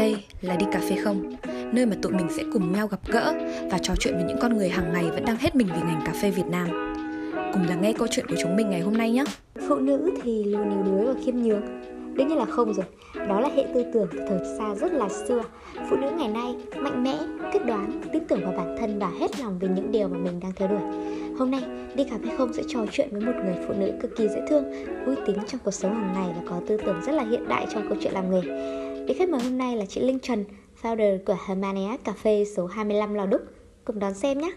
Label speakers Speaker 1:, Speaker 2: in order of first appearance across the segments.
Speaker 1: Đây là Đi Cà phê Không, nơi mà tụi mình sẽ cùng nhau gặp gỡ và trò chuyện với những con người hàng ngày vẫn đang hết mình vì ngành cà phê Việt Nam. Cùng lắng nghe câu chuyện của chúng mình ngày hôm nay nhé.
Speaker 2: Phụ nữ thì luôn yếu đuối và khiêm nhường. Đương nhiên là không rồi. Đó là hệ tư tưởng từ thời xa rất là xưa. Phụ nữ ngày nay mạnh mẽ, quyết đoán, tin tưởng vào bản thân và hết lòng về những điều mà mình đang theo đuổi. Hôm nay, Đi Cà phê Không sẽ trò chuyện với một người phụ nữ cực kỳ dễ thương, vui tính trong cuộc sống hàng ngày và có tư tưởng rất là hiện đại trong câu chuyện làm nghề. Vị khách mời hôm nay là chị Linh Trần, founder của Hermaniac Cà phê số 25 Lò Đúc Cùng đón xem nhé.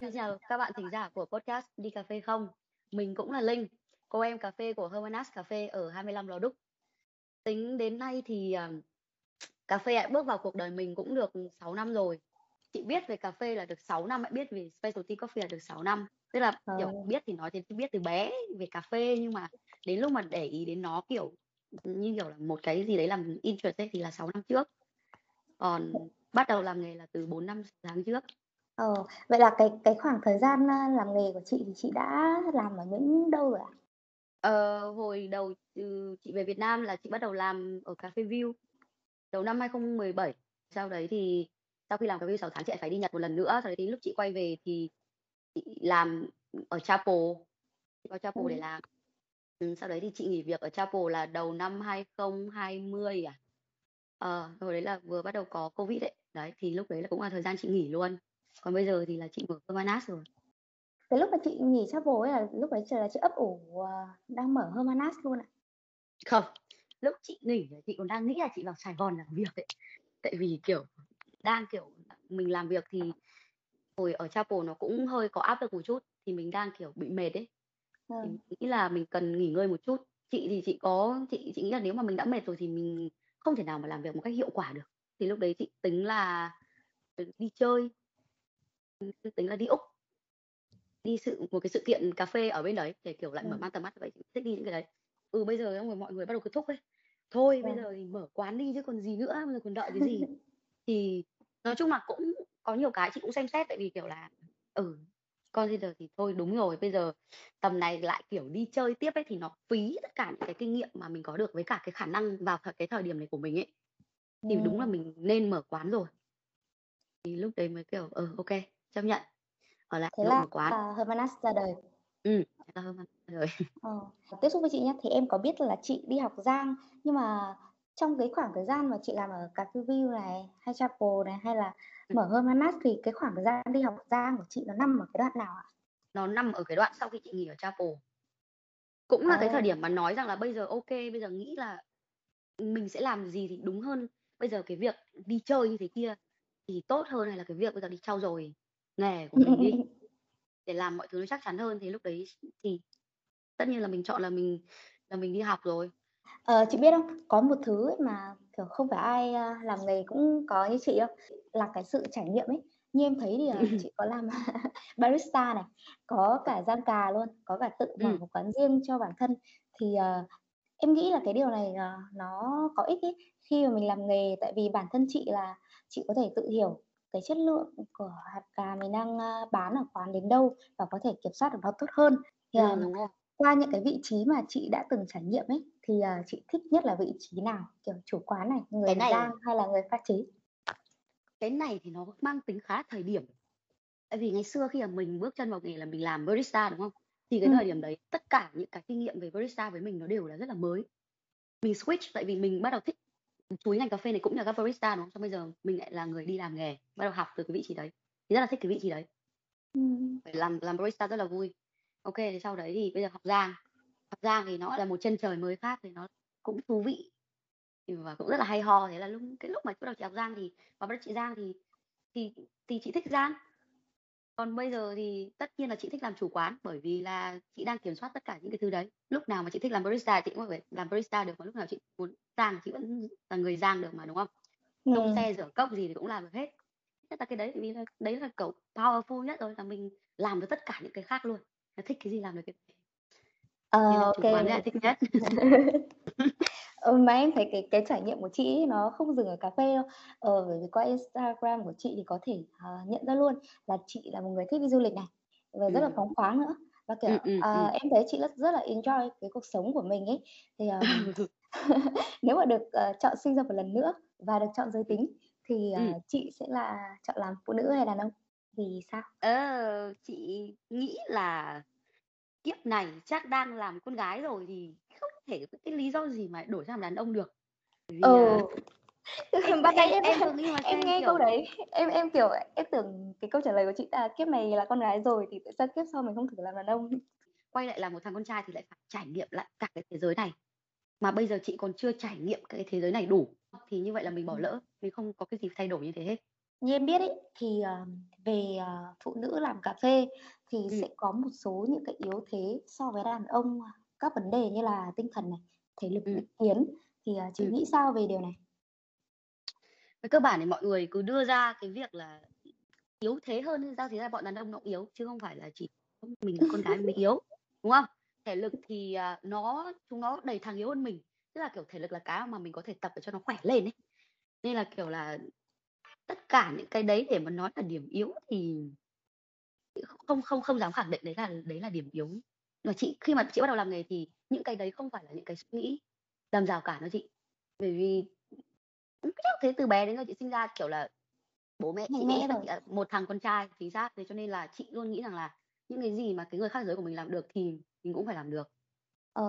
Speaker 3: Xin chào các bạn thính giả của podcast Đi Cà phê Không. Mình cũng là Linh, cô em cà phê của Hermanas Cà phê ở 25 Lò Đúc Tính đến nay thì uh, cà phê đã bước vào cuộc đời mình cũng được 6 năm rồi. Chị biết về cà phê là được 6 năm, lại biết về specialty coffee là được 6 năm. Tức là
Speaker 2: Ờ.
Speaker 3: kiểu biết thì nói thì biết từ bé về cà phê Nhưng mà đến lúc mà để ý đến nó kiểu như kiểu là một cái gì đấy làm interest ấy thì là 6 năm trước. Còn bắt đầu làm nghề là từ 4 năm tháng trước.
Speaker 2: Ờ, vậy là cái cái khoảng thời gian à, làm nghề của chị thì chị đã làm ở những đâu rồi ạ?
Speaker 3: Ờ, hồi đầu chị về Việt Nam là chị bắt đầu làm ở Cà phê View. Đầu năm 2017 sau đấy thì sau khi làm Cà phê 6 tháng chị lại phải đi Nhật một lần nữa. Sau đấy thì lúc chị quay về thì chị làm ở Chapel. Chị vào Chapel
Speaker 2: Ừ.
Speaker 3: để làm ừ, sau đấy thì chị nghỉ việc ở Chapel là đầu năm 2020 à? Ờ hồi đấy là vừa bắt đầu có Covid đấy đấy thì lúc đấy là cũng là thời gian chị nghỉ luôn. Còn bây giờ thì là chị mở Hermanas rồi.
Speaker 2: Cái lúc mà chị nghỉ travel ấy là lúc đấy là chị ấp ủ à, đang mở Hermanas luôn ạ.
Speaker 3: không lúc chị nghỉ chị còn đang nghĩ là chị vào Sài Gòn làm việc ấy. Tại vì kiểu đang kiểu mình làm việc thì hồi ở Chapel nó cũng hơi có áp lực một chút. Thì mình đang kiểu bị mệt ấy
Speaker 2: Ừ.
Speaker 3: thì mình nghĩ là mình cần nghỉ ngơi một chút. Chị thì chị có chị chị nghĩ là nếu mà mình đã mệt rồi thì mình không thể nào mà làm việc một cách hiệu quả được. Thì lúc đấy chị tính là đi chơi. Tính là đi Úc. Đi sự một cái sự kiện cà phê ở bên đấy để kiểu lại mở
Speaker 2: Ừ.
Speaker 3: mang tầm mắt vậy chị thích đi những cái đấy. Ừ bây giờ xong rồi mọi người bắt đầu cứ thúc ấy. Thôi bây
Speaker 2: Ừ.
Speaker 3: giờ thì mở quán đi chứ còn gì nữa bây giờ còn đợi cái gì? Thì nói chung là cũng có nhiều cái chị cũng xem xét tại vì kiểu là ừ consider thì thôi đúng rồi bây giờ tầm này lại kiểu đi chơi tiếp ấy thì nó phí tất cả những cái kinh nghiệm mà mình có được với cả cái khả năng vào cái thời điểm này của mình ấy thì đúng là
Speaker 2: Ừ.
Speaker 3: mình nên mở quán rồi thì lúc đấy mới kiểu ừ ok chấp nhận ở lại
Speaker 2: Thế là
Speaker 3: mở quán
Speaker 2: à, Hermanas ra đời.
Speaker 3: ừ thế là hơn rồi
Speaker 2: Ờ. Tiếp xúc với chị nhé thì em có biết là chị đi học Giang nhưng mà trong cái khoảng thời gian mà chị làm ở Cà phê View này hay Chapel này hay là
Speaker 3: Ừ.
Speaker 2: mở Hermanas thì cái khoảng thời gian đi học Giang của chị nó nằm ở cái đoạn nào ạ?
Speaker 3: nó nằm ở cái đoạn sau khi chị nghỉ ở Chapel cũng là cái thời
Speaker 2: Ồ.
Speaker 3: điểm mà nói rằng là bây giờ ok bây giờ nghĩ là mình sẽ làm gì thì đúng hơn bây giờ cái việc đi chơi như thế kia thì tốt hơn hay là cái việc bây giờ đi trau dồi nghề của mình đi để làm mọi thứ nó chắc chắn hơn thì lúc đấy thì tất nhiên là mình chọn là mình là mình đi học rồi
Speaker 2: Ờ, chị biết không? Có một thứ ấy mà kiểu không phải ai làm nghề cũng có như chị đâu là cái sự trải nghiệm ấy. Như em thấy thì à, chị có làm barista này, có cả giang cà luôn, có cả tự mở
Speaker 3: ừ
Speaker 2: một quán riêng cho bản thân. Thì à, em nghĩ là cái điều này à, nó có ích ấy khi mà mình làm nghề tại vì bản thân chị là chị có thể tự hiểu cái chất lượng của hạt cà mình đang bán ở quán đến đâu và có thể kiểm soát được nó tốt hơn. Thì
Speaker 3: ừ
Speaker 2: à,
Speaker 3: đúng rồi
Speaker 2: qua những cái vị trí mà chị đã từng trải nghiệm ấy thì à, chị thích nhất là vị trí nào? Kiểu chủ quán này người
Speaker 3: cái này
Speaker 2: giang hay là người pha chế?
Speaker 3: Cái này thì nó mang tính khá thời điểm. Tại vì ngày xưa khi mà mình bước chân vào nghề là mình làm barista đúng không? Thì cái
Speaker 2: ừ.
Speaker 3: thời điểm đấy tất cả những cái kinh nghiệm về barista với mình nó đều là rất là mới. Mình switch tại vì mình bắt đầu thích ý ngành cà phê này cũng là các barista đúng không? Xong bây giờ mình lại là người đi làm nghề bắt đầu học từ cái vị trí đấy. Thì rất là thích cái vị trí đấy.
Speaker 2: Ừ.
Speaker 3: phải làm làm barista rất là vui. Ok thì sau đấy thì bây giờ học giang học giang thì nó là một chân trời mới khác thì nó cũng thú vị. Thì và cũng rất là hay ho. Thế là lúc cái lúc mà bắt đầu chị học giang thì và bắt đầu chị giang thì thì thì chị thích giang. Còn bây giờ thì tất nhiên là chị thích làm chủ quán bởi vì là chị đang kiểm soát tất cả những cái thứ đấy. Lúc nào mà chị thích làm barista chị cũng thể làm barista được mà lúc nào chị muốn giang chị vẫn là người giang được mà đúng không?
Speaker 2: Ừ.
Speaker 3: trông xe rửa cốc gì thì cũng làm được hết. Tất là cái đấy vì là đấy là cậu powerful nhất rồi là mình làm được tất cả những cái khác luôn. Là thích cái gì làm được cái đấy
Speaker 2: Ờ,
Speaker 3: nên là
Speaker 2: ok.
Speaker 3: chủ quán là thích nhất.
Speaker 2: Ừ, mà em thấy cái cái trải nghiệm của chị ấy, nó không dừng ở cà phê đâu. Ờ, bởi vì qua Instagram của chị thì có thể à, nhận ra luôn là chị là một người thích đi du lịch này và rất là
Speaker 3: ừ.
Speaker 2: phóng khoáng nữa. Và kiểu
Speaker 3: ừ ừ
Speaker 2: à,
Speaker 3: ừ.
Speaker 2: em thấy chị rất rất là enjoy cái cuộc sống của mình ấy. Thì um, Nếu mà được, ờ, chọn sinh ra một lần nữa và được chọn giới tính thì, ờ,
Speaker 3: Ừm.
Speaker 2: chị sẽ là chọn làm phụ nữ hay đàn ông? Vì sao?
Speaker 3: Ờ, chị nghĩ là kiếp này chắc đang làm con gái rồi thì không thể có cái lý do gì mà đổi sang làm đàn ông được. Vì
Speaker 2: Ừ.
Speaker 3: là em
Speaker 2: nãy
Speaker 3: em
Speaker 2: em
Speaker 3: em
Speaker 2: em
Speaker 3: xem,
Speaker 2: nghe câu
Speaker 3: kiểu
Speaker 2: đấy, em em, kiểu, em tưởng cái câu trả lời của chị là kiếp này là con gái rồi thì tại sao kiếp sau mình không thử làm đàn ông?
Speaker 3: Quay lại làm một thằng con trai thì lại phải trải nghiệm lại cả cái thế giới này. Mà bây giờ chị còn chưa trải nghiệm cái thế giới này đủ, thì như vậy là mình bỏ
Speaker 2: Ừm.
Speaker 3: lỡ, mình không có cái gì thay đổi như thế hết.
Speaker 2: Như em biết ấy, thì, ờ, về, ờ, phụ nữ làm cà phê thì
Speaker 3: Ừm.
Speaker 2: sẽ có một số những cái yếu thế so với đàn ông, à, các vấn đề như là tinh thần này, thể lực,
Speaker 3: Ừm.
Speaker 2: định kiến, thì, à, chị
Speaker 3: Ừm.
Speaker 2: nghĩ sao về điều này?
Speaker 3: Về cơ bản thì mọi người cứ đưa ra cái việc là yếu thế hơn ra thì ra bọn đàn ông nó cũng yếu, chứ không phải là chỉ có mình là con gái mới yếu, đúng không? Thể lực thì, à, nó chúng nó đầy thằng yếu hơn mình, tức là, kiểu, thể lực là cái mà mình có thể tập để cho nó khỏe lên ấy. Nên là, kiểu là, tất cả những cái đấy để mà nói là điểm yếu thì không không không dám khẳng định đấy là đấy là điểm yếu. Mà chị khi mà chị bắt đầu làm nghề thì những cái đấy không phải là những cái suy nghĩ làm rào cản cho chị. Bởi vì chắc thế từ bé đến giờ chị sinh ra, kiểu là, bố mẹ chị chị là một thằng con trai, chính xác. Thế cho nên là chị luôn nghĩ rằng là những cái gì mà cái người khác giới của mình làm được thì mình cũng phải làm được.
Speaker 2: Ờ,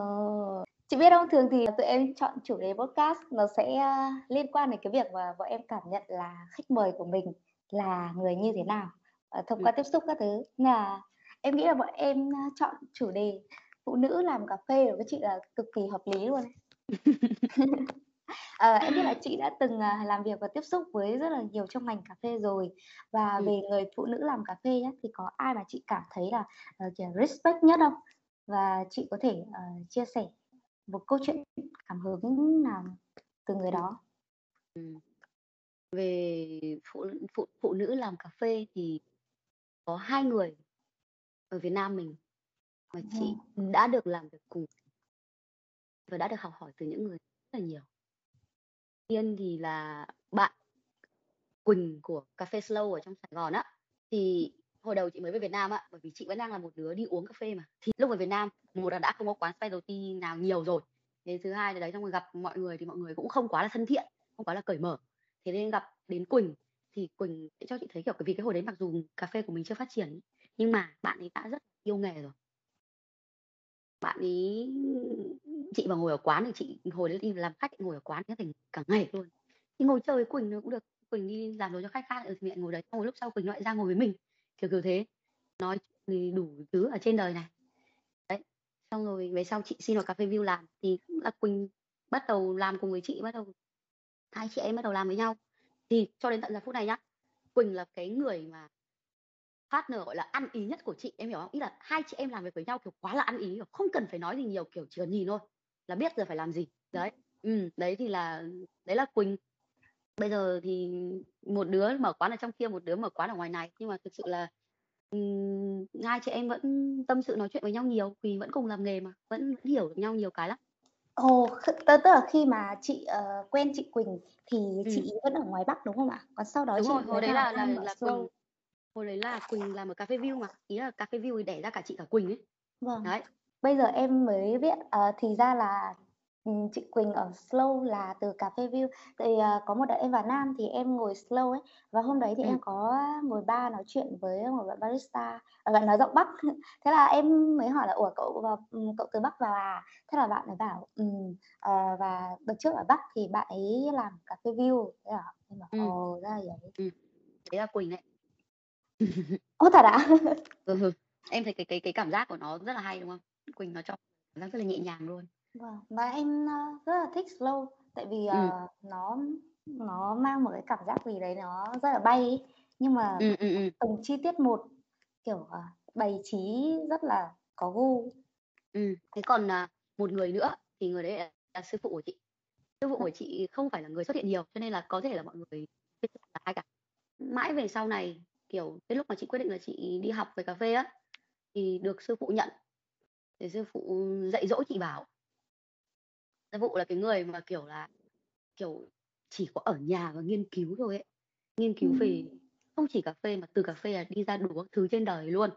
Speaker 2: chị biết không? Thường thì tụi em chọn chủ đề podcast nó sẽ, a, liên quan đến cái việc mà bọn em cảm nhận là khách mời của mình là người như thế nào, ờ, thông qua tiếp xúc các thứ. Nên là em nghĩ là bọn em, a, chọn chủ đề phụ nữ làm cà phê đối với chị là cực kỳ hợp lý luôn ấy. Ờ, em biết là chị đã từng, à, làm việc và tiếp xúc với rất là nhiều trong ngành cà phê rồi. Và
Speaker 3: Ừm.
Speaker 2: về người phụ nữ làm cà phê nhá, thì có ai mà chị cảm thấy là, kiểu, respect nhất không? Và chị có thể, ờ, chia sẻ một câu chuyện cảm hứng nào từ người đó?
Speaker 3: Ừm. Về phụ phụ phụ nữ làm cà phê thì có 2 người ở Việt Nam mình mà chị
Speaker 2: Ừm.
Speaker 3: đã được làm việc cùng. Và đã được học hỏi từ những người rất là nhiều. Tiên thì là bạn Quỳnh của Cà phê Slow ở trong Sài Gòn á. Thì hồi đầu chị mới về Việt Nam á, bởi vì chị vẫn đang là một đứa đi uống cà phê mà. Thì lúc ở Việt Nam, một là đã không có quán specialty nào nhiều rồi. Thế thứ hai là đấy, xong rồi gặp mọi người thì mọi người cũng không quá là thân thiện, không quá là cởi mở. Thế nên gặp đến Quỳnh thì Quỳnh sẽ cho chị thấy, kiểu, vì cái hồi đấy mặc dù cà phê của mình chưa phát triển, nhưng mà bạn ấy đã rất yêu nghề rồi. Bạn ấy chị mà ngồi ở quán thì chị hồi đấy đi làm khách ngồi ở quán thành cả ngày luôn. Thì ngồi chơi với Quỳnh nó cũng được, Quỳnh đi làm đồ cho khách khác, ừ, thì mẹ ngồi đấy, xong rồi lúc sau Quỳnh lại ra ngồi với mình, kiểu, kiểu thế. Nói thì đủ thứ ở trên đời này. Xong rồi về sau chị xin vào Cà phê View làm thì cũng là Quỳnh bắt đầu làm cùng với chị, bắt đầu hai chị em bắt đầu làm với nhau. Thì cho đến tận giờ phút này nhá, Quỳnh là cái người mà partner, gọi là, ăn ý nhất của chị, em hiểu không? Ý là hai chị em làm việc với nhau, kiểu, quá là ăn ý, không cần phải nói gì nhiều, kiểu, chỉ cần nhìn thôi là biết giờ phải làm gì. Đấy, ừ đấy thì là đấy là Quỳnh. Bây giờ thì một đứa mở quán ở trong kia, một đứa mở quán ở ngoài này, nhưng mà thực sự là, hai chị em vẫn tâm sự nói chuyện với nhau nhiều, vì vẫn cùng làm nghề mà, vẫn vẫn hiểu được nhau nhiều cái lắm.
Speaker 2: Ồ, kh tức là khi mà chị, ờ, quen chị Quỳnh thì chị
Speaker 3: Ừm.
Speaker 2: ấy vẫn ở ngoài Bắc, đúng không ạ? Còn sau đó
Speaker 3: Đúng
Speaker 2: chị
Speaker 3: rồi, hồi đấy là là là. Quỳnh hồi đấy là Quỳnh làm ở Cà phê View mà, ý là Cà phê View thì đẻ ra cả chị cả Quỳnh ấy.
Speaker 2: Vâng.
Speaker 3: Đấy.
Speaker 2: Bây giờ em mới biết, ờ, thì ra là, ừm, chị Quỳnh ở Slow là từ Cà phê View. Tại vì, ờ, có một đợt em vào Nam thì em ngồi Slow ấy, và hôm đấy thì
Speaker 3: Ừm.
Speaker 2: em có ngồi bar nói chuyện với một bạn barista, bạn nói giọng Bắc. Thế là em mới hỏi là "Ủa, cậu vào ừm, cậu từ Bắc vào à?" Thế là bạn ấy bảo, ừm, ờ, và đợt trước ở Bắc thì bạn ấy làm Cà phê View. Thế là em bảo:
Speaker 3: Ừm.
Speaker 2: "Ồ, ra là vậy."
Speaker 3: Ừm, đấy là Quỳnh đấy.
Speaker 2: Ô, thật ạ?
Speaker 3: Ừ, em thấy cái cái cái cảm giác của nó rất là hay, đúng không? Quỳnh nó cho cảm giác rất là nhẹ nhàng luôn.
Speaker 2: Vâng, và em, ơ, rất là thích Slow, tại vì, ờ, nó nó mang một cái cảm giác gì đấy nó rất là bay ấy, nhưng mà
Speaker 3: Ừm, ừm, ừm.
Speaker 2: từng chi tiết một, kiểu, à, bày trí rất là có gu.
Speaker 3: Ừm, thế còn, à, một người nữa thì người đấy là là sư phụ của chị. Sư phụ của chị không phải là người xuất hiện nhiều, cho nên là có thể là mọi người biết là ai cả. Mãi về sau này, kiểu, cái lúc mà chị quyết định là chị đi học về cà phê á, thì được sư phụ nhận. Thì sư phụ dạy dỗ chị bảo. Sư phụ là cái người mà, kiểu là, kiểu, chỉ có ở nhà và nghiên cứu thôi ấy. Nghiên cứu về
Speaker 2: Ừm.
Speaker 3: không chỉ cà phê mà từ cà phê là đi ra đủ các thứ trên đời luôn.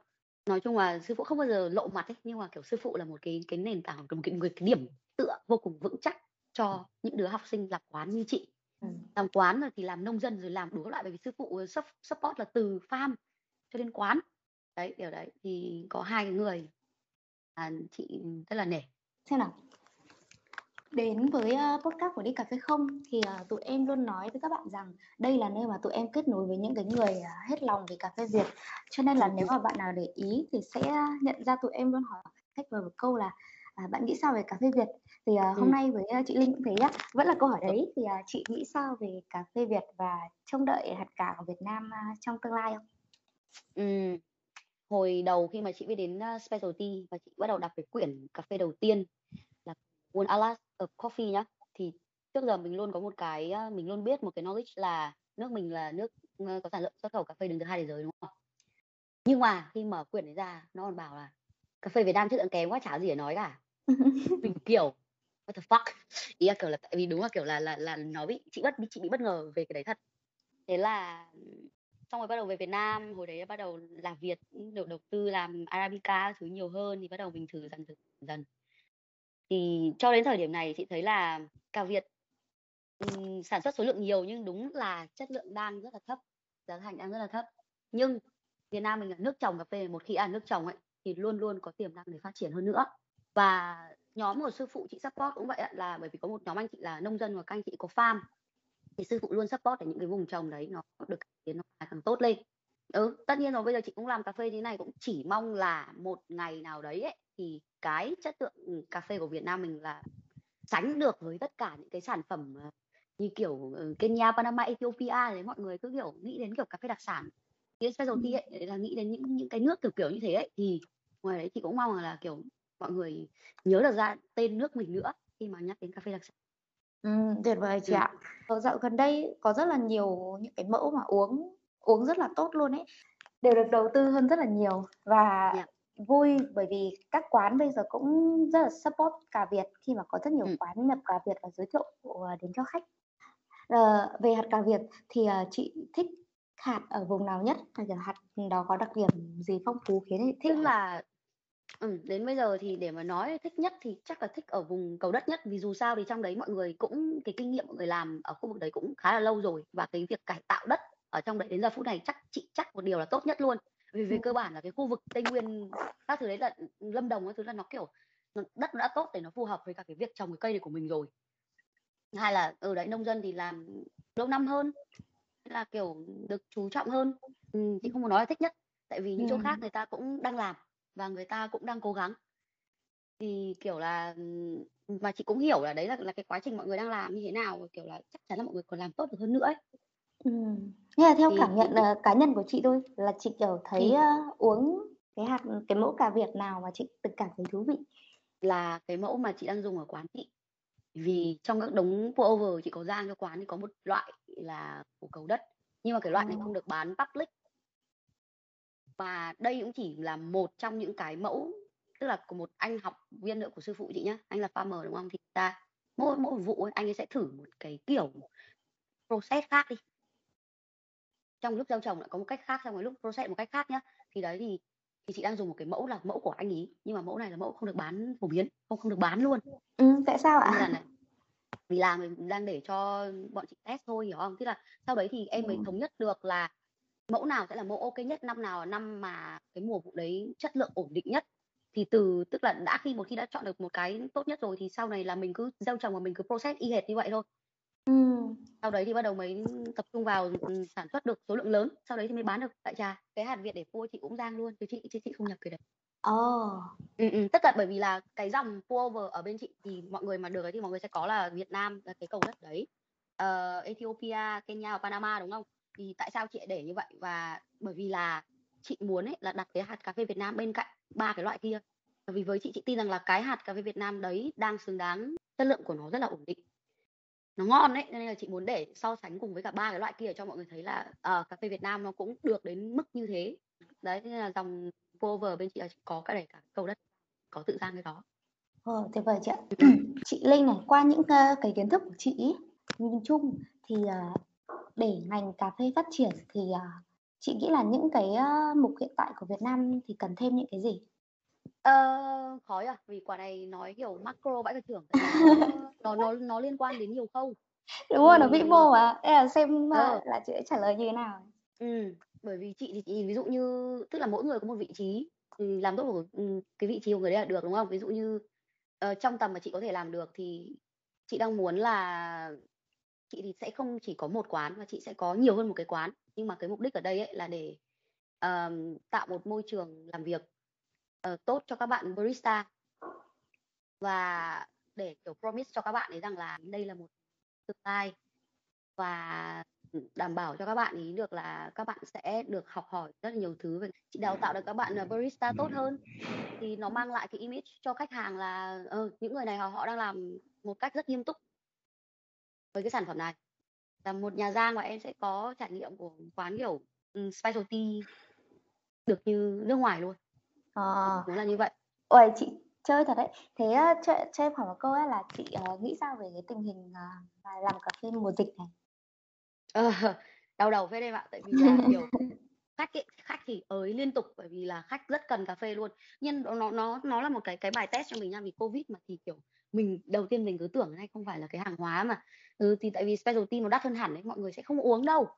Speaker 3: Nói chung là sư phụ không bao giờ lộ mặt ấy, nhưng mà, kiểu, sư phụ là một cái cái nền tảng, một cái một cái điểm tựa vô cùng vững chắc cho những đứa học sinh làm quán như chị
Speaker 2: Ừ.
Speaker 3: làm quán rồi thì làm nông dân rồi làm đủ loại bởi vì sư phụ support là từ farm cho đến quán đấy điều đấy thì có hai cái người à, chị rất là nể
Speaker 2: xem nào đến với uh, podcast của đi cà phê không thì uh, tụi em luôn nói với các bạn rằng đây là nơi mà tụi em kết nối với những cái người uh, hết lòng về cà phê Việt cho nên là nếu mà bạn nào để ý thì sẽ nhận ra tụi em luôn hỏi khách mời một câu là à, bạn nghĩ sao về cà phê Việt thì uh, hôm ừ. nay với uh, chị Linh cũng thế nhá vẫn là câu hỏi đấy thì uh, chị nghĩ sao về cà phê Việt và trông đợi hạt cà của Việt Nam uh, trong tương lai không?
Speaker 3: Ừ. Hồi đầu khi mà chị biết đến uh, specialty và chị bắt đầu đọc cái quyển cà phê đầu tiên One Atlas of Coffee nhá. Thì trước giờ mình luôn có một cái mình luôn biết một cái knowledge là nước mình là nước có sản lượng xuất khẩu cà phê đứng thứ hai thế giới đúng không? Nhưng mà khi mở quyển đấy ra nó còn bảo là cà phê Việt Nam chất lượng kém quá chả gì để nói cả. Mình kiểu what the fuck? Ý là kiểu là tại vì đúng là kiểu là là là nó bị chị bất chị bị bất ngờ về cái đấy thật. Thế là xong rồi bắt đầu về Việt Nam hồi đấy bắt đầu làm Việt được đầu tư làm Arabica thứ nhiều hơn thì bắt đầu mình thử dần dần dần thì cho đến thời điểm này chị thấy là cà Việt um, sản xuất số lượng nhiều nhưng đúng là chất lượng đang rất là thấp giá thành đang rất là thấp. Nhưng Việt Nam mình là nước trồng cà phê một khi ăn nước trồng ấy thì luôn luôn có tiềm năng để phát triển hơn nữa. Và nhóm của sư phụ chị support cũng vậy ạ là bởi vì có một nhóm anh chị là nông dân và các anh chị có farm. Thì sư phụ luôn support để những cái vùng trồng đấy nó được tiến nó càng, càng tốt lên ừ tất nhiên rồi bây giờ chị cũng làm cà phê như này cũng chỉ mong là một ngày nào đấy ấy, thì cái chất lượng ừ, cà phê của Việt Nam mình là sánh được với tất cả những cái sản phẩm ờ, như kiểu ừ, Kenya, Panama, Ethiopia đấy mọi người cứ kiểu nghĩ đến kiểu cà phê đặc sản cái specialty ấy là nghĩ đến những những cái nước kiểu kiểu như thế ấy thì ngoài đấy chị cũng mong là kiểu mọi người nhớ được ra tên nước mình nữa khi mà nhắc đến cà phê đặc sản
Speaker 2: Ừ, tuyệt vời chị ừ. ạ. Ở dạo gần đây có rất là nhiều những cái mẫu mà uống uống rất là tốt luôn ấy đều được đầu tư hơn rất là nhiều và yeah. Dạ. vui bởi vì các quán bây giờ cũng rất là support cà Việt khi mà có rất nhiều ừ. quán nhập cà Việt và giới thiệu ờ, đến cho khách. À, về hạt cà Việt thì uh, chị thích hạt ở vùng nào nhất? Hay là hạt đó có đặc điểm gì phong phú khiến chị thích?
Speaker 3: Tức là Ừm, đến bây giờ thì để mà nói thích nhất thì chắc là thích ở vùng Cầu Đất nhất, vì dù sao thì trong đấy mọi người cũng cái kinh nghiệm mọi người làm ở khu vực đấy cũng khá là lâu rồi và cái việc cải tạo đất ở trong đấy đến giờ phút này chắc chị chắc một điều là tốt nhất luôn. Vì về cơ bản là cái khu vực Tây Nguyên các thứ đấy là Lâm Đồng các thứ là nó, kiểu, đất nó đã tốt để nó phù hợp với cả cái việc trồng cái cây này của mình rồi. Hai là ở đấy nông dân thì làm lâu năm hơn, là, kiểu, được chú trọng hơn. Ừm, chị không muốn nói là thích nhất, tại vì những chỗ khác người ta cũng đang làm và người ta cũng đang cố gắng thì kiểu là mà chị cũng hiểu là đấy là là cái quá trình mọi người đang làm như thế nào kiểu là chắc chắn là mọi người còn làm tốt được hơn nữa ấy.
Speaker 2: Ừ. Nhưng mà theo thì, cảm nhận uh, cá nhân của chị thôi là chị kiểu thấy thì, uh, uống cái hạt cái mẫu cà Việt nào mà chị tự cảm thấy thú vị?
Speaker 3: Là cái mẫu mà chị đang dùng ở quán chị. Vì trong các đống pour over chị có rang cho quán thì có một loại là của cầu đất nhưng mà cái loại này không được bán public. Và đây cũng chỉ là một trong những cái mẫu tức là của một anh học viên nữa của sư phụ chị nhá anh là farmer đúng không? Thì ta mỗi mỗi vụ ấy, anh ấy sẽ thử một cái kiểu process khác đi trong lúc gieo trồng lại có một cách khác xong rồi lúc process một cách khác nhá. Thì đấy thì thì chị đang dùng một cái mẫu là mẫu của anh ý. Nhưng mà mẫu này là mẫu không được bán phổ biến không không được bán luôn.
Speaker 2: Ừ, tại sao ạ?
Speaker 3: Là vì làm mình đang để cho bọn chị test thôi hiểu không? Tức là sau đấy thì em mới ừ. thống nhất được là mẫu nào sẽ là mẫu ok nhất năm nào là năm mà cái mùa vụ đấy chất lượng ổn định nhất. Thì từ tức là đã khi một khi đã chọn được một cái tốt nhất rồi thì sau này là mình cứ gieo trồng và mình cứ process y hệt như vậy thôi. Ừ. sau đấy thì bắt đầu mới tập trung vào ừ, sản xuất được số lượng lớn. Sau đấy thì mới bán được tại trà cái hạt việt để mua chị cũng giang luôn chứ chị chứ chị không nhập cái đấy.
Speaker 2: Oh.
Speaker 3: Ừ, ừ, tất cả bởi vì là cái dòng pour over ở bên chị thì mọi người mà được ấy thì mọi người sẽ có là Việt Nam là cái cầu đất đấy. Uh, Ethiopia, Kenya và Panama đúng không? thì tại sao chị lại để như vậy? Và bởi vì là chị muốn ấy là đặt cái hạt cà phê Việt Nam bên cạnh ba cái loại kia. Vì với chị chị tin rằng là cái hạt cà phê Việt Nam đấy đang xứng đáng chất lượng của nó rất là ổn định nó ngon đấy nên là chị muốn để so sánh cùng với cả ba cái loại kia cho mọi người thấy là uh, cà phê Việt Nam nó cũng được đến mức như thế đấy nên là dòng over bên chị là có cả để cả cầu đất có tự gian cái đó
Speaker 2: Ờ, tuyệt vời chị ạ. chị Linh này, qua những uh, cái kiến thức của chị nhìn chung thì uh, để ngành cà phê phát triển thì, uh, chị nghĩ là những cái, uh, mục hiện tại của Việt Nam thì cần thêm những cái gì?
Speaker 3: Ờ, khó nhỉ? Vì quả này nói kiểu macro vãi cả chưởng, tại vì nó nó nó nó liên quan đến nhiều khâu.
Speaker 2: Đúng rồi, nó vĩ mô mà. Là xem
Speaker 3: Ờ.
Speaker 2: uh, là chị sẽ trả lời như thế nào.
Speaker 3: Ừm, bởi vì chị thì chị ví dụ như tức là mỗi người có một vị trí, làm tốt một cái vị trí của người đấy là được, đúng không? Ví dụ như, ờ, trong tầm mà chị có thể làm được thì chị đang muốn là chị thì sẽ không chỉ có một quán mà chị sẽ có nhiều hơn một cái quán. Nhưng mà cái mục đích ở đây ấy là để, ờm, tạo một môi trường làm việc, ờ, tốt cho các bạn barista. Và để, kiểu, promise cho các bạn ấy rằng là đây là một tương lai và, ừm, đảm bảo cho các bạn ấy được là các bạn sẽ được học hỏi rất là nhiều thứ về chị đào tạo được các bạn, ờ, barista tốt hơn, thì nó mang lại cái image cho khách hàng là, ờ, những người này họ họ đang làm một cách rất nghiêm túc với cái sản phẩm này. Là một nhà rang và em sẽ có trải nghiệm của quán, kiểu, ừm, specialty được như nước ngoài luôn.
Speaker 2: Ờ.
Speaker 3: Đúng là như vậy.
Speaker 2: Uầy, chị chơi thật đấy. Thế á, cho cho em hỏi một câu á là chị, ờ, nghĩ sao về cái tình hình, là làm cà phê mùa dịch này?
Speaker 3: Ờ, đau đầu phết em ạ. Tại vì là, kiểu, khách ấy, khách thì ới liên tục bởi vì là khách rất cần cà phê luôn. Nhưng nó nó nó là một cái cái bài test cho mình nha, vì Covid mà thì, kiểu, mình đầu tiên mình cứ tưởng này không phải là cái hàng hóa mà ừ, thì tại vì specialty nó đắt hơn hẳn ấy, mọi người sẽ không uống đâu.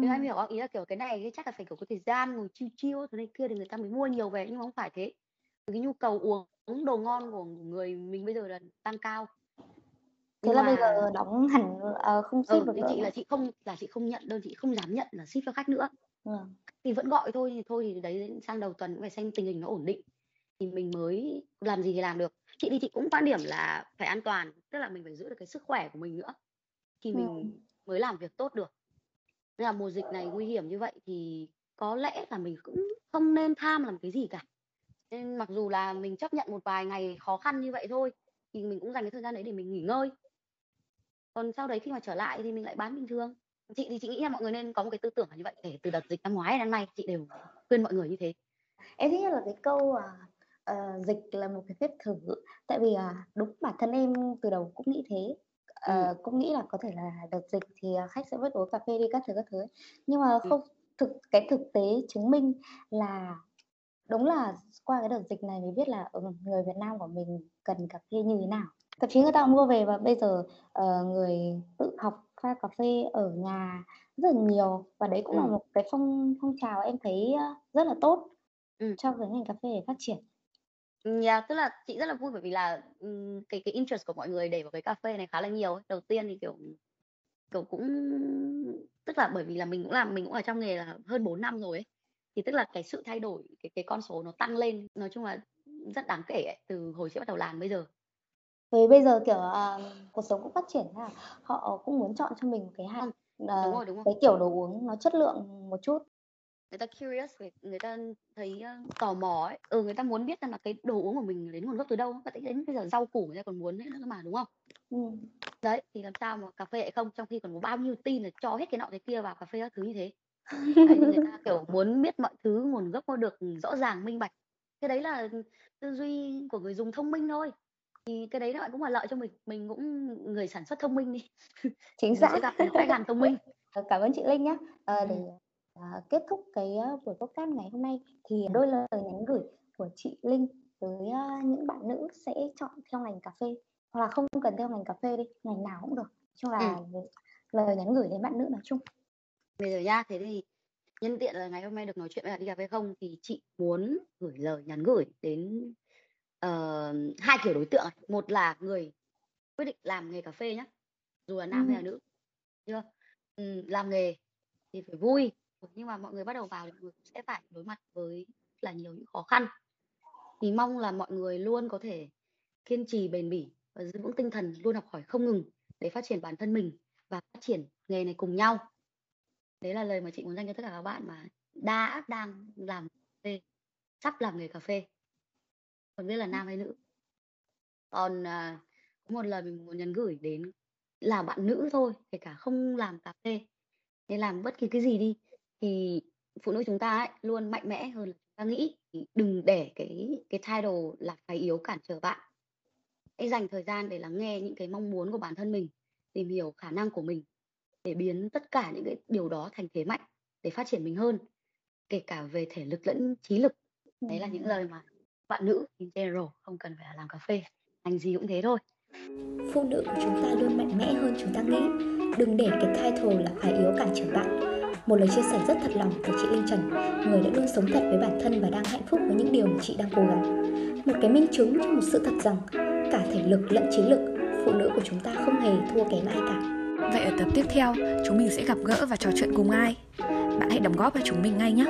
Speaker 3: Thế em
Speaker 2: Ừm.
Speaker 3: hiểu không? Ý là, kiểu, cái này chắc là phải, kiểu, có thời gian ngồi chill chill thế này kia thì người ta mới mua nhiều về, nhưng mà không phải thế. Cái nhu cầu uống đồ ngon của người mình bây giờ là tăng cao.
Speaker 2: Thế
Speaker 3: Nhưng
Speaker 2: là bây
Speaker 3: mà
Speaker 2: giờ đóng hẳn, ờ, không ship
Speaker 3: Ừ,
Speaker 2: được nữa
Speaker 3: chị là chị không là chị không nhận đơn, chị không dám nhận là ship cho khách nữa.
Speaker 2: Vâng.
Speaker 3: Thì vẫn gọi thôi, thì thôi thì đấy sang đầu tuần cũng phải xem tình hình nó ổn định thì mình mới làm gì thì làm được. Chị thì chị cũng quan điểm là phải an toàn, tức là mình phải giữ được cái sức khỏe của mình nữa thì mình
Speaker 2: Ừm.
Speaker 3: mới làm việc tốt được. Nên là mùa dịch này nguy hiểm như vậy thì có lẽ là mình cũng không nên tham làm cái gì cả. Nên mặc dù là mình chấp nhận một vài ngày khó khăn như vậy thôi, thì mình cũng dành cái thời gian đấy để mình nghỉ ngơi. Còn sau đấy khi mà trở lại thì mình lại bán bình thường. Chị thì chị nghĩ là mọi người nên có một cái tư tưởng là như vậy, kể từ đợt dịch năm ngoái đến nay chị đều khuyên mọi người như thế.
Speaker 2: Em thích nhất là cái câu, à, ờ, dịch là một cái phép thử, tại vì, à, đúng bản thân em từ đầu cũng nghĩ thế.
Speaker 3: Ừm.
Speaker 2: Ờ, cũng nghĩ là có thể là đợt dịch thì, à, khách sẽ bớt uống cà phê đi các thứ, các thứ ấy. Nhưng mà
Speaker 3: Ừm.
Speaker 2: không thực cái thực tế chứng minh là đúng là qua cái đợt dịch này mới biết là, ừ, người Việt Nam của mình cần cà phê như thế nào. Thậm chí người ta cũng mua về và bây giờ, ờ, người tự học pha cà phê ở nhà rất là nhiều và đấy cũng là
Speaker 3: Ừm.
Speaker 2: một cái phong phong trào em thấy, a, rất là tốt
Speaker 3: Ừm.
Speaker 2: cho cái ngành cà phê để phát triển.
Speaker 3: Yeah, tức là chị rất là vui bởi vì là, ừm, cái cái interest của mọi người để vào cái cà phê này khá là nhiều ấy. Đầu tiên thì, kiểu, kiểu, cũng tức là bởi vì là mình cũng làm mình cũng ở trong nghề là hơn 4 năm rồi ấy, thì tức là cái sự thay đổi, cái cái con số nó tăng lên, nói chung là rất đáng kể ấy, từ hồi chị bắt đầu làm bây giờ.
Speaker 2: Với bây giờ, kiểu, ờ, cuộc sống cũng phát triển là họ cũng muốn chọn cho mình một cái
Speaker 3: Ừm,
Speaker 2: hạt
Speaker 3: đúng
Speaker 2: ờ,
Speaker 3: rồi, đúng rồi.
Speaker 2: cái kiểu đồ uống nó chất lượng một chút.
Speaker 3: Người ta curious về người ta thấy, ơ, tò mò ấy. Ừ, người ta muốn biết xem là cái đồ uống của mình lấy nguồn gốc từ đâu. Và đến đến bây giờ rau củ người ta còn muốn nữa mà, đúng không?
Speaker 2: Ừm.
Speaker 3: Đấy, thì làm sao mà cà phê lại không, trong khi còn có bao nhiêu tin là cho hết cái nọ cái kia vào cà phê các thứ như thế. Đấy, người ta, kiểu, muốn biết mọi thứ nguồn gốc nó được, rõ ràng, minh bạch. Cái đấy là tư duy của người dùng thông minh thôi. Thì cái đấy nó cũng là lợi cho mình, mình cũng người sản xuất thông minh đi,
Speaker 2: Chính xác.
Speaker 3: sẽ gặp khách hàng thông minh.
Speaker 2: Ờ, cảm ơn chị Linh nhá. Ờ, để,
Speaker 3: Ừm.
Speaker 2: À, kết thúc cái, a, buổi podcast ngày hôm nay thì đôi lời nhắn gửi của chị Linh với, a, những bạn nữ sẽ chọn theo ngành cà phê, hoặc là không cần theo ngành cà phê đi, ngành nào cũng được. Chung là lời nhắn gửi đến bạn nữ nói chung.
Speaker 3: Bây giờ nhá, thế thì nhân tiện là ngày hôm nay được nói chuyện với Đi Cà Phê Không thì chị muốn gửi lời nhắn gửi đến, ờ, 2 kiểu đối tượng. Một là người quyết định làm nghề cà phê nhá, dù là nam hay là nữ, chưa? Ừm, làm nghề thì phải vui, Ừ, nhưng mà mọi người bắt đầu vào thì mọi người sẽ phải đối mặt với là nhiều những khó khăn. Thì mong là mọi người luôn có thể kiên trì, bền bỉ và giữ vững tinh thần luôn học hỏi không ngừng để phát triển bản thân mình và phát triển nghề này cùng nhau. Đấy là lời mà chị muốn dành cho tất cả các bạn mà đã đang làm phê, sắp làm nghề cà phê. còn biết là nam hay nữ. Còn, à, có một lời mình muốn nhắn gửi đến là bạn nữ thôi, kể cả không làm cà phê, hay làm bất kỳ cái gì đi, thì phụ nữ chúng ta ấy luôn mạnh mẽ hơn là chúng ta nghĩ. Đừng để cái cái title là phái yếu cản trở bạn. Hãy dành thời gian để lắng nghe những cái mong muốn của bản thân mình, tìm hiểu khả năng của mình để biến tất cả những cái điều đó thành thế mạnh để phát triển mình hơn, kể cả về thể lực lẫn trí lực. Đấy là những lời mà bạn nữ in general không cần phải là làm cà phê ngành gì cũng thế thôi
Speaker 4: phụ nữ của chúng ta luôn mạnh mẽ hơn chúng ta nghĩ đừng để cái title là khá yếu cản trở bạn một lời chia sẻ rất thật lòng của chị Linh Trần, người đã luôn sống thật với bản thân và đang hạnh phúc với những điều mà chị đang cố gắng. Một cái minh chứng cho một sự thật rằng cả thể lực lẫn trí lực, phụ nữ của chúng ta không hề thua kém ai cả.
Speaker 1: Vậy ở tập tiếp theo, chúng mình sẽ gặp gỡ và trò chuyện cùng ai? Bạn hãy đóng góp cho chúng mình ngay nhé!